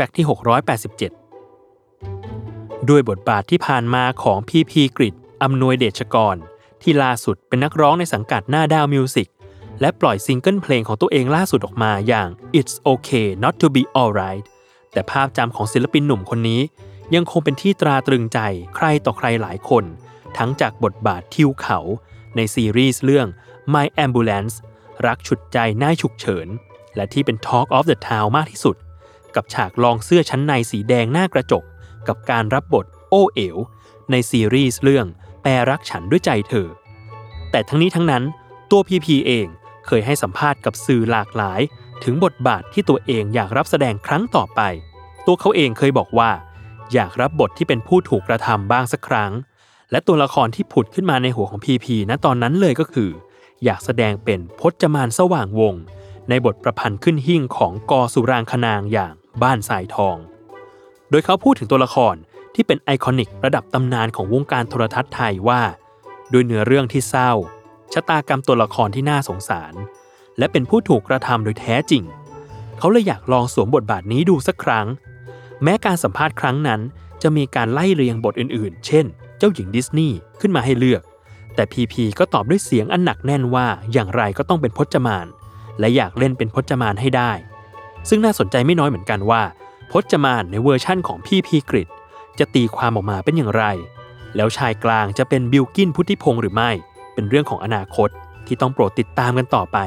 Fact ที่ 687 ด้วยบทบาทที่ผ่านมาของพีพีกฤษฏ์อำนวยเดชกร ที่ล่าสุดเป็นนักร้องในสังกัดหน้าดาวมิวสิกและปล่อยซิงเกิลเพลงของตัวเองล่าสุดออกมาอย่าง It's Okay Not to Be Alright แต่ภาพจำของศิลปินหนุ่มคนนี้ ยังคงเป็นที่ตราตรึงใจใครต่อใครหลายคน ทั้งจากบทบาททิวเขาในซีรีส์เรื่อง My Ambulance รักฉุดใจน่ายฉุกเฉิน และที่เป็น Talk of the Town มากที่สุด กับฉากลองเสื้อชั้นในสีแดงหน้ากระจก กับการรับบทโอเอ๋วในซีรีส์เรื่องแปรรักฉันด้วยใจเธอ แต่ทั้งนี้ทั้งนั้นตัวพีพีเองเคยให้สัมภาษณ์กับสื่อหลากหลาย ถึงบทบาทที่ตัวเองอยากรับแสดงครั้งต่อไป ตัวเขาเองเคยบอกว่า อยากรับบทที่เป็นผู้ถูกกระทำบ้างสักครั้ง และตัวละครที่ผุดขึ้นมาในหัวของพีพีณตอนนั้นเลยก็คือ อยากแสดงเป็นพจมานสว่างวง ในบทประพันธ์ขึ้นหิ่งของกอสุรางคนางอย่าง บ้านสายทอง โดยเขาพูดถึงตัวละครที่เป็นไอคอนิกระดับตำนานของวงการโทรทัศน์ไทยว่าด้วยเนื้อเรื่องที่เศร้า ชะตากรรมตัวละครที่น่าสงสาร และเป็นผู้ถูกกระทำโดยแท้จริง เขาเลยอยากลองสวมบทบาทนี้ดูสักครั้ง แม้การสัมภาษณ์ครั้งนั้น จะมีการไล่เรียงบทอื่นๆ เช่น เจ้าหญิงดิสนีย์ขึ้นมาให้เลือก แต่พีพีก็ตอบด้วยเสียงอันหนักแน่นว่าอย่างไรก็ต้องเป็นพจมาน และอยากเล่นเป็นพจมานให้ได้ ซึ่งน่าสนใจไม่น้อยเหมือนกันว่าพจมานในเวอร์ชั่นของพีพีกฤษฏ์จะตีความออกมาเป็นอย่างไร แล้วชายกลางจะเป็นบิวกิ้นพุฒิพงศ์หรือไม่ เป็นเรื่องของอนาคตที่ต้องโปรดติดตามกันต่อไป